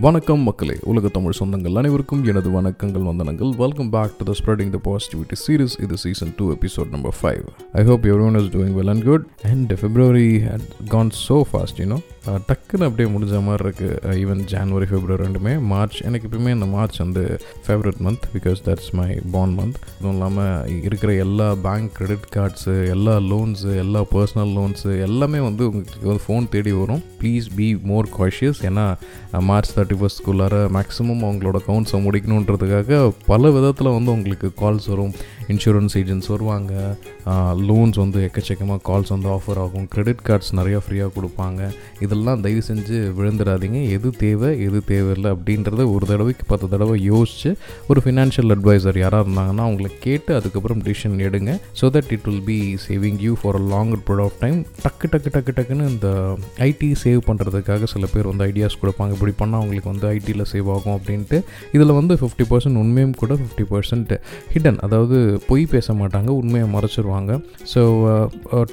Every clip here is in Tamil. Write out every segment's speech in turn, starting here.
வணக்கம் மக்களே உலக தமிழ் சொந்தங்கள் அனைவருக்கும் எனது வணக்கங்கள் வந்தனங்கள். Welcome back to the spreading the positivity series இது season two episode number five I hope everyone is doing well and good and February had gone so fast you know டக்குன்னு அப்படியே முடிஞ்ச மாதிரி இருக்குது ஈவன் ஜான்வரி ஃபெப்ரவரி ரெண்டுமே. மார்ச் எனக்கு எப்பயுமே இந்த மார்ச் வந்து favourite month because that's my bond month அதுவும் இல்லாமல் இருக்கிற எல்லா பேங்க் கிரெடிட் கார்ட்ஸு எல்லா லோன்ஸு எல்லா பர்சனல் லோன்ஸு எல்லாமே வந்து உங்களுக்கு வந்து ஃபோன் தேடி வரும். ப்ளீஸ் பி மோர் காஷியஸ் ஏன்னா மார்ச் தேர்ட்டி ஃபஸ்ட்குள்ளார மேக்ஸிமம் அவங்களோட அக்கௌண்ட்ஸை முடிக்கணுன்றதுக்காக பல விதத்தில் வந்து உங்களுக்கு கால்ஸ் வரும். இன்சூரன்ஸ் ஏஜென்ட்ஸ் வருவாங்க. லோன்ஸ் வந்து எக்கச்சக்கமாக கால்ஸ் வந்து ஆஃபர் ஆகும். கிரெடிட் கார்ட்ஸ் நிறையா ஃப்ரீயாக கொடுப்பாங்க. இதில் இதெல்லாம் தயவு செஞ்சு விழுந்துடாதீங்க. எது தேவை எது தேவையில்லை அப்படின்றத ஒரு தடவைக்கு பத்து தடவை யோசித்து ஒரு ஃபினான்ஷியல் அட்வைசர் யாராக இருந்தாங்கன்னா அவங்கள கேட்டு அதுக்கப்புறம் டிசிஷன் எடுங்க. So that it will be saving you for a longer period of time டக்கு டக்கு டக்கு டக்குன்னு இந்த ஐடி சேவ் பண்ணுறதுக்காக சில பேர் வந்து ஐடியாஸ் கொடுப்பாங்க. இப்படி பண்ணால் அவங்களுக்கு வந்து ஐடியில் சேவ் ஆகும் அப்படின்ட்டு. இதில் வந்து ஃபிஃப்டி பர்சன்ட் உண்மையும் கூட ஃபிஃப்டி பர்சன்ட் ஹிடன் அதாவது பொய் பேச மாட்டாங்க உண்மையை மறைச்சிருவாங்க. ஸோ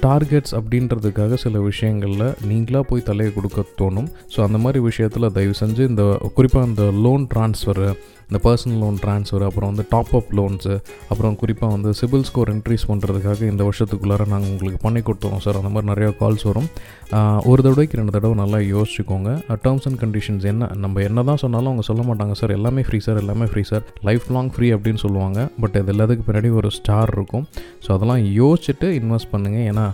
டார்கெட்ஸ் uh, uh, அப்படின்றதுக்காக சில விஷயங்களில் நீங்களாக போய் தலை கொடுக்க தோணும். ஸோ அந்த மாதிரி விஷயத்தில் தயவு செஞ்சு இந்த குறிப்பாக இந்த லோன் ட்ரான்ஸ்ஃபரு இந்த பர்சனல் லோன் ட்ரான்ஸ்ஃபர் அப்புறம் வந்து டாப் அப் லோன்ஸு அப்புறம் குறிப்பாக வந்து சிபில் ஸ்கோர் இன்க்ரீஸ் பண்ணுறதுக்காக இந்த வருஷத்துக்குள்ளார நாங்கள் உங்களுக்கு பண்ணி கொடுத்துருவோம் சார் அந்த மாதிரி நிறையா கால்ஸ் வரும். ஒரு தடவைக்கு ரெண்டு தடவை நல்லா யோசிச்சுக்கோங்க. டேர்ம்ஸ் அண்ட் கண்டிஷன்ஸ் என்ன? நம்ம என்ன தான் சொன்னாலும் அவங்க சொல்ல மாட்டாங்க சார் எல்லாமே ஃப்ரீ சார் எல்லாமே free sir life long free அப்படின்னு சொல்லுவாங்க. பட் இது எல்லாத்துக்கு பின்னாடி ஒரு ஸ்டார் இருக்கும். ஸோ அதெல்லாம் யோசிச்சுட்டு இன்வெஸ்ட் பண்ணுங்கள் ஏன்னா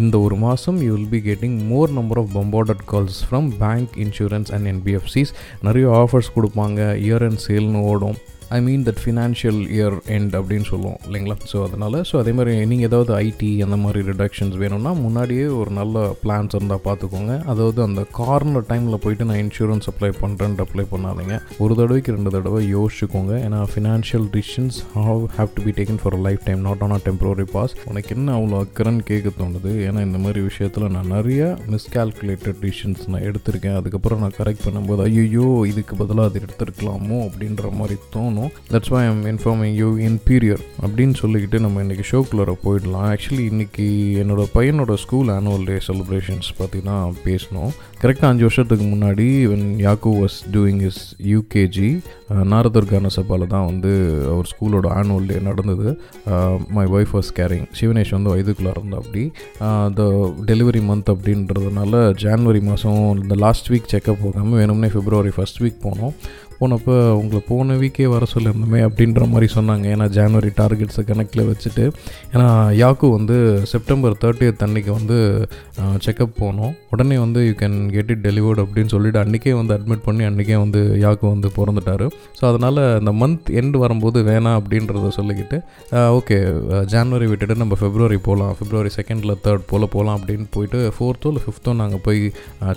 இந்த ஒரு மாதம் you will be getting more number of bombarded calls from bank insurance and NBFCs நிறைய ஆஃபர்ஸ் கொடுப்பாங்க. இயர் அண்ட் சேல்னு ஓடும். I mean that financial year end அப்படின்னு சொல்லுவோம் இல்லைங்களா? ஸோ அதனால் ஸோ அதே மாதிரி நீங்கள் ஏதாவது ஐடி அந்த மாதிரி ரிடக்ஷன்ஸ் வேணும்னா முன்னாடியே ஒரு நல்ல பிளான்ஸ் இருந்தால் பார்த்துக்கோங்க. அதாவது அந்த கார்னர் டைமில் போயிட்டு நான் இன்சூரன்ஸ் அப்ளை பண்ணுறேன்ட்டு அப்ளை பண்ணாதீங்க. ஒரு தடவைக்கு ரெண்டு தடவை யோசிச்சுக்கோங்க. ஏன்னா financial decisions how have to be taken for lifetime not on a temporary pass உனக்கு என்ன அவ்வளோ அக்கறன்னு கேட்க தோணுது? ஏன்னா இந்த மாதிரி விஷயத்தில் நான் நிறைய மிஸ்கால்குலேட்டட் டிசிஷன்ஸ் நான் எடுத்திருக்கேன். அதுக்கப்புறம் நான் கரெக்ட் பண்ணும்போது ஐயோ இதுக்கு பதிலாக அது எடுத்துருக்கலாமோ அப்படின்ற மாதிரி தோணும். That's why I'm informing you in prior அப்படின்னு சொல்லிக்கிட்டு நம்ம இன்றைக்கி ஷோக்குள்ளே போயிடலாம். ஆக்சுவலி இன்றைக்கி என்னோடய பையனோட ஸ்கூல் ஆனுவல் டே செலிப்ரேஷன்ஸ் பார்த்தீங்கன்னா பேசணும். கரெக்டாக அஞ்சு வருஷத்துக்கு முன்னாடி வென் யாக்கோ வாஸ் டூயிங் இஸ் யூகேஜி நாரதூர் கான சபாவில் தான் வந்து அவர் ஸ்கூலோட ஆனுவல் டே நடந்தது. My wife was carrying Sivanesh வந்து வயதுக்குள்ளே இருந்தால் அப்படி த டெலிவரி மந்த் அப்படின்றதுனால ஜான்வரி மாதம் இந்த லாஸ்ட் வீக் செக்கப் போகாமல் வேணும்னே ஃபிப்ரவரி ஃபஸ்ட் வீக் போனோம். போனப்போ உங்களை போன வீக்கே வர சொல்லியிருந்தோமே அப்படின்ற மாதிரி சொன்னாங்க. ஏன்னா ஜான்வரி டார்கெட்ஸை கணக்கில் வச்சுட்டு ஏன்னா யாக்கு வந்து செப்டம்பர் தேர்ட்டியத் அன்னைக்கு வந்து செக்கப் போனோம். உடனே வந்து you can get it delivered அப்படின்னு சொல்லிட்டு அன்றைக்கே வந்து அட்மிட் பண்ணி அன்றைக்கே வந்து யாக்கு வந்து பிறந்துட்டார். ஸோ அதனால் இந்த மந்த் எண்டு வரும்போது வேணாம் அப்படின்றத சொல்லிக்கிட்டு ஓகே ஜான்வரி விட்டுட்டு நம்ம ஃபெப்ரவரி போகலாம் ஃபெப்ரவரி செகண்டில் தேர்ட் போல் போகலாம் அப்படின்னு போயிட்டு ஃபோர்த்தோ இல்லை ஃபிஃப்த்தோ நாங்கள் போய்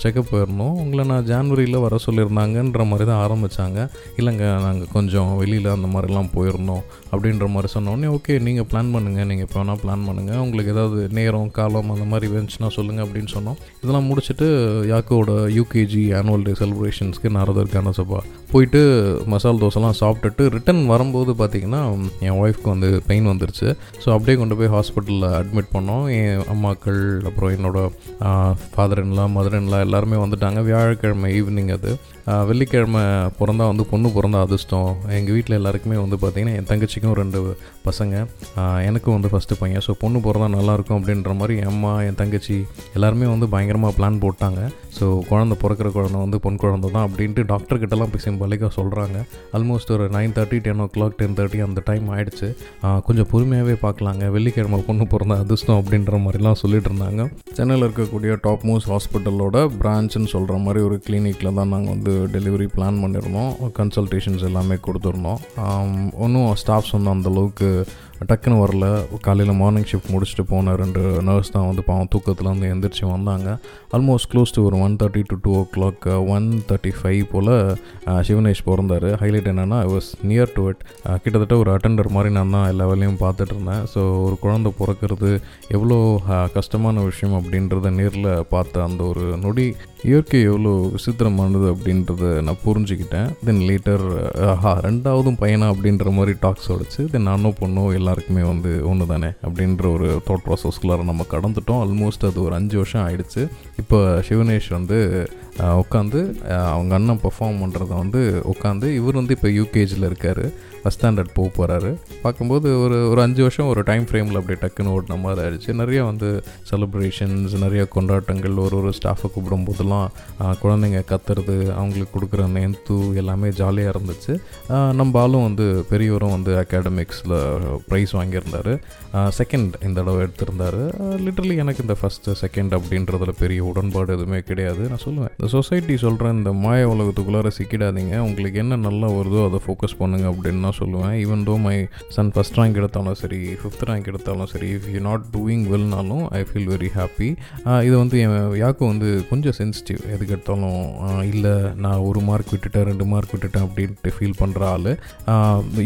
செக்கப் போயிருந்தோம். உங்களை நான் ஜான்வரியில் வர சொல்லியிருந்தாங்கன்ற மாதிரி தான் ஆரம்பித்தாங்க சொன்னாங்க. இல்லைங்க நாங்கள் கொஞ்சம் வெளியில் அந்த மாதிரிலாம் போயிருந்தோம். அப்படின்ற மாதிரி சொன்னோடனே ஓகே நீங்கள் பிளான் பண்ணுங்கள் நீங்கள் இப்போ வேணால் பிளான் பண்ணுங்கள் உங்களுக்கு ஏதாவது நேரம் காலம் அந்த மாதிரி இருந்துச்சுன்னா சொல்லுங்கள் அப்படின்னு சொன்னோம். இதெல்லாம் முடிச்சுட்டு யாக்கோட யூகேஜி ஆனுவல் டே செலிப்ரேஷன்ஸ்க்கு நாரதர் கான சபா போயிட்டு மசால் தோசைலாம் சாப்பிட்டுட்டு ரிட்டன் வரும்போது பார்த்திங்கன்னா என் ஒய்ஃப்க்கு வந்து பெயின் வந்துருச்சு. ஸோ அப்படியே கொண்டு போய் ஹாஸ்பிட்டலில் அட்மிட் பண்ணோம். என் அம்மாக்கள் அப்புறம் என்னோடய ஃபாதர் இன்லா மதர் இன்லா எல்லாருமே வந்துட்டாங்க. வியாழக்கிழமை ஈவினிங் அது. வெள்ளிக்கிழமை பிறந்தா வந்து பொண்ணு பிறந்தா அதிர்ஷ்டம். எங்கள் வீட்டில் எல்லாருக்குமே வந்து பார்த்திங்கன்னா என் தங்கச்சிக்கும் ரெண்டு பசங்க. எனக்கும் வந்து ஃபஸ்ட்டு பையன். ஸோ பொண்ணு பிறந்தா நல்லாயிருக்கும் அப்படின்ற மாதிரி என் அம்மா என் தங்கச்சி எல்லாருமே வந்து பயங்கரமாக பிளான் போட்டாங்க. ஸோ குழந்த பிறக்கிற குழந்த வந்து பொன் குழந்த தான் அப்படின்ட்டு டாக்டர்கிட்டலாம் போய் சிம்பலிக்காக சொல்கிறாங்க ஆல்மோஸ்ட் ஒரு nine thirty ten o'clock ten thirty அந்த டைம் ஆகிடுச்சு கொஞ்சம் பொறுமையாகவே பார்க்கலாங்க. வெள்ளிக்கிழமை பொண்ணு பிறந்த அதிர்ஷ்டம் அப்படின்ற மாதிரிலாம் சொல்லிட்டு இருந்தாங்க. சென்னையில் இருக்கக்கூடிய டாப் மோஸ்ட் ஹாஸ்பிட்டலோட பிரான்ச்சுன்னு சொல்கிற மாதிரி ஒரு கிளினிக்கில் தான் நாங்கள் வந்து டெலிவரி பிளான் பண்ணியிருந்தோம் கன்சல்டேஷன்ஸ் எல்லாமே கொடுத்துருந்தோம். ஒன்றும் ஸ்டாஃப்ஸ் வந்து அந்தளவுக்கு டக்குன்னு வரல. காலையில் மார்னிங் ஷிஃப்ட் முடிச்சுட்டு போன ரெண்டு நர்ஸ் தான் வந்து பாவம் தூக்கத்தில் வந்து எந்திரிச்சு வந்தாங்க. ஆல்மோஸ்ட் க்ளோஸ் டு ஒரு one thirty to two o'clock one thirty five போல் சிவனேஷ் பிறந்தார். ஹைலைட் என்னென்னா I was near to it uh, கிட்டத்தட்ட ஒரு அட்டெண்டர் மாதிரி நான் தான் எல்லா வேலையும் பார்த்துட்டு இருந்தேன். ஸோ ஒரு குழந்தை பிறக்கிறது எவ்வளோ uh, கஷ்டமான விஷயம் அப்படின்றத நேரில் பார்த்த அந்த ஒரு நொடி இயற்கை எவ்வளோ விசித்திரமானது அப்படின்றத நான் புரிஞ்சுக்கிட்டேன். தென் லேட்டர் ஆஹா ரெண்டாவதும் பையனா அப்படின்ற மாதிரி டாக்ஸ் உடச்சு தென் நானும் பொண்ணும் எல்லாருக்குமே வந்து ஒன்று தானே அப்படின்ற ஒரு தாட் ப்ராசஸ்குள்ளார நம்ம கடந்துட்டோம். ஆல்மோஸ்ட் அது ஒரு அஞ்சு வருஷம் ஆயிடுச்சு. இப்போ சிவனேஷ் வந்து உட்காந்து அவங்க அண்ணன் பெர்ஃபார்ம் பண்ணுறத வந்து உட்காந்து இவர் வந்து இப்போ யூகேஜியில் இருக்கார். ஃபஸ்ட் ஸ்டாண்டர்ட் போக போகிறாரு பார்க்கும்போது ஒரு ஒரு அஞ்சு வருஷம் ஒரு டைம் ஃப்ரேமில் அப்படியே டக்குன்னு ஓடின மாதிரி ஆயிடுச்சு. நிறைய வந்து செலிப்ரேஷன்ஸ் நிறைய கொண்டாட்டங்கள் ஒரு ஒரு ஸ்டாஃபை கூப்பிடும் போதெல்லாம் குழந்தைங்க கத்துறது அவங்களுக்கு கொடுக்குற அந்த எல்லாமே ஜாலியாக இருந்துச்சு. நம்ம ஆளும் வந்து பெரியவரும் வந்து அகாடமிக்ஸில் ப்ரைஸ் வாங்கியிருந்தார். செகண்ட் இந்த தடவை எடுத்திருந்தார். லிட்டரலி எனக்கு இந்த ஃபஸ்ட்டு செகண்ட் அப்படின்றதுல பெரிய உடன்பாடு எதுவுமே கிடையாது. நான் சொல்லுவேன். இந்த சொசைட்டி சொல்கிறேன் இந்த மாய உலகத்துக்குள்ளார சிக்கிடாதீங்க. உங்களுக்கு என்ன நல்லா வருதோ அதை ஃபோக்கஸ் பண்ணுங்க அப்படின்னு தான் சொல்லுவேன். Even though my son first rank எடுத்தாலும் சரி ஃபிஃப்த் ரேங்க் எடுத்தாலும் சரி இஃப் யூ நாட் டூயிங் வெல்னாலும் ஐ ஃபீல் வெரி ஹாப்பி இது வந்து என் யாக்கும் வந்து கொஞ்சம் சென்சிட்டிவ் எதுக்கு எடுத்தாலும் இல்லை நான் ஒரு மார்க் விட்டுட்டேன் ரெண்டு மார்க் விட்டுட்டேன் அப்படின்ட்டு ஃபீல் பண்ணுற ஆள்.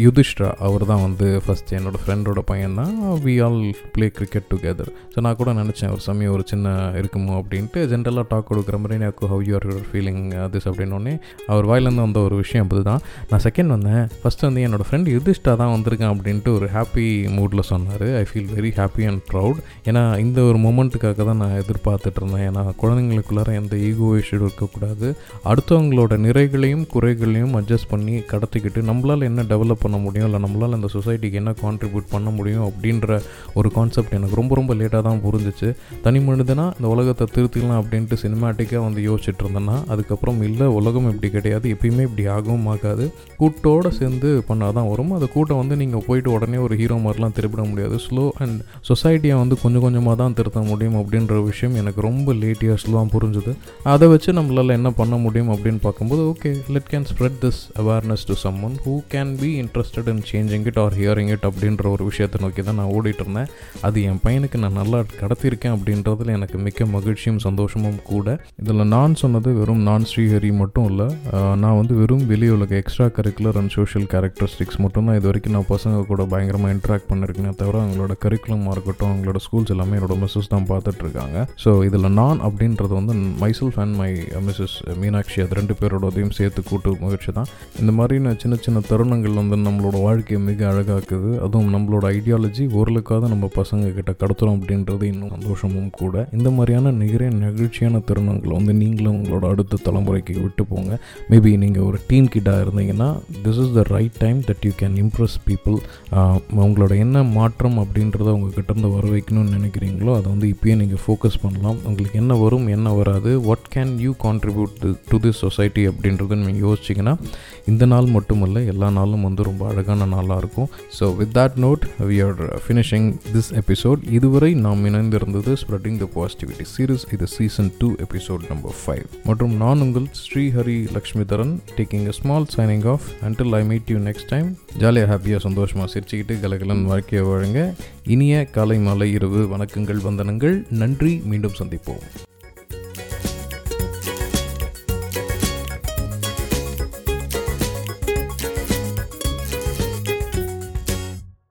யுதிஷ்ரா அவர் தான் வந்து ஃபஸ்ட் என்னோடய ஃப்ரெண்டோட பையன் தான். We all play cricket together so நான் கூட நினச்சேன் ஒரு சமயம் ஒரு சின்ன இருக்குமோ அப்படின்ட்டு. ஜென்ரலாக டாக் கொடுக்குற மாதிரி எனக்கு how you're your feeling this அப்படின்னோடனே அவர் வாயிலேருந்து வந்த ஒரு விஷயம் அப்படி தான் நான் செகண்ட் வந்தேன். ஃபஸ்ட்டு வந்து என்னோடய ஃப்ரெண்ட் யுதிஷ்டா தான் வந்திருக்கேன் அப்படின்ட்டு ஒரு ஹாப்பி மூடில் சொன்னார். I feel very happy and proud ஏன்னா இந்த ஒரு மூமெண்ட்டுக்காக தான் நான் எதிர்பார்த்துட்டு இருந்தேன். ஏன்னா குழந்தைங்களுக்குள்ளார எந்த ஈகோ இஷ்யூ இருக்கக்கூடாது. அடுத்தவங்களோட நிறைகளையும் குறைகளையும் அட்ஜஸ்ட் பண்ணி கடத்திக்கிட்டு நம்மளால் என்ன டெவலப் பண்ண முடியும்? இல்லை நம்மளால் இந்த சொசைட்டிக்கு என்ன கான்ட்ரிபியூட் பண்ண முடியும்? அப்படின்ற ஒரு கான்செப்ட் எனக்கு ரொம்ப ரொம்ப லேட்டாக தான் புரிஞ்சிச்சு. தனி மனிதனா இந்த உலகத்தை திருத்திக்கலாம் அப்படின்ட்டு சினிமாட்டிக்காக வந்து யோசிச்சுட்டு இருந்தேன்னா அதுக்கப்புறம் இல்லை உலகம் இப்படி கிடையாது எப்பயுமே இப்படி ஆகவும் ஆகாது. கூட்டோடு சேர்ந்து பண்ணால் தான் வரும். அந்த கூட்டம் வந்து நீங்கள் போயிட்டு உடனே ஒரு ஹீரோ மாதிரிலாம் திருப்பிட முடியாது. ஸ்லோ அண்ட் சொசைட்டியை வந்து கொஞ்சம் கொஞ்சமாக தான் திருத்த முடியும் அப்படின்ற விஷயம் எனக்கு ரொம்ப லேட் இயர்ஸ்லாம் புரிஞ்சுது. அதை வச்சு நம்மளால் என்ன பண்ண முடியும் அப்படின்னு பார்க்கும்போது okay let can spread this awareness to someone who can be interested in changing it or hearing it அப்படின்ற ஒரு விஷயத்தை நோக்கி தான் நான் ஓடிட்டு இருந்தேன் அது என் பையனுக்கு நான் நல்லா கடத்திருக்கேன் அப்படின்றதுல எனக்கு மிக்க மகிழ்ச்சியும் சந்தோஷமும் கூட. இதில் நான் சொன்னது வெறும் நான் ஸ்ரீஹரி மட்டும் இல்லை நான் வந்து வெறும் வெளி உலக extra curricular and social characteristics மட்டும் தான் இது வரைக்கும் நான் பசங்க கூட பயங்கரமாக இன்ட்ராக்ட் பண்ணியிருக்கேன் தவிர அவங்களோட கரிக்குலமாக இருக்கட்டும் அவங்களோட ஸ்கூல்ஸ் எல்லாமே என்னோட மிஸ்ஸஸ் தான் பார்த்துட்ருக்காங்க ஸோ இதில் நான் அப்படின்றது வந்து myself and my missus Meenakshi அது ரெண்டு பேரோடதையும் சேர்த்து கூட்டு முயற்சி தான். இந்த மாதிரியான சின்ன சின்ன தருணங்கள் வந்து நம்மளோட வாழ்க்கையை மிக அழகாக்குது. அதுவும் நம்மளோட ஐடியாலஜி ஓரளவுக்காக நம்ம பசங்க கிட்ட கடத்துறோம் அப்படின்றது இன்னும் சந்தோஷமும் கூட. இந்த மாதிரியான நிகர நெகிழ்ச்சியான தருணங்களை வந்து நீங்களும் உங்களோட அடுத்த தலைமுறைக்கு விட்டு போங்க. மேபி நீங்கள் ஒரு டீன் கிட்டாக இருந்தீங்கன்னா this is the right time that you can impress people உங்களோட என்ன மாற்றம் அப்படின்றத உங்ககிட்ட இருந்து வர வைக்கணும்னு நினைக்கிறீங்களோ அதை வந்து இப்போயே நீங்கள் ஃபோக்கஸ் பண்ணலாம். உங்களுக்கு என்ன வரும் என்ன வராது what can you contribute to this society அப்படின்றத நீங்கள் யோசிச்சிங்கன்னா இந்த நாள் மட்டுமல்ல எல்லா நாளும் வந்து ரொம்ப அழகான நாளாக இருக்கும். So with that note we are finishing this episode இதுவரை நாம் இணைந்திருந்தது ஸ்ப்ரெட்டிங் த பாசிட்டிவிட்டி சீரிஸ் இது season two episode number five மற்றும் நான் உங்கள் Srihari Lakshmidharan taking a small signing off until I meet you next time ஜாலியாக ஹாப்பியாக சந்தோஷமாக சிரிச்சுக்கிட்டு கலகலன் வாழ்க்கையை வழங்க. இனிய காலை மாலை இரவு வணக்கங்கள் வந்தனங்கள். நன்றி மீண்டும் சந்திப்போம்.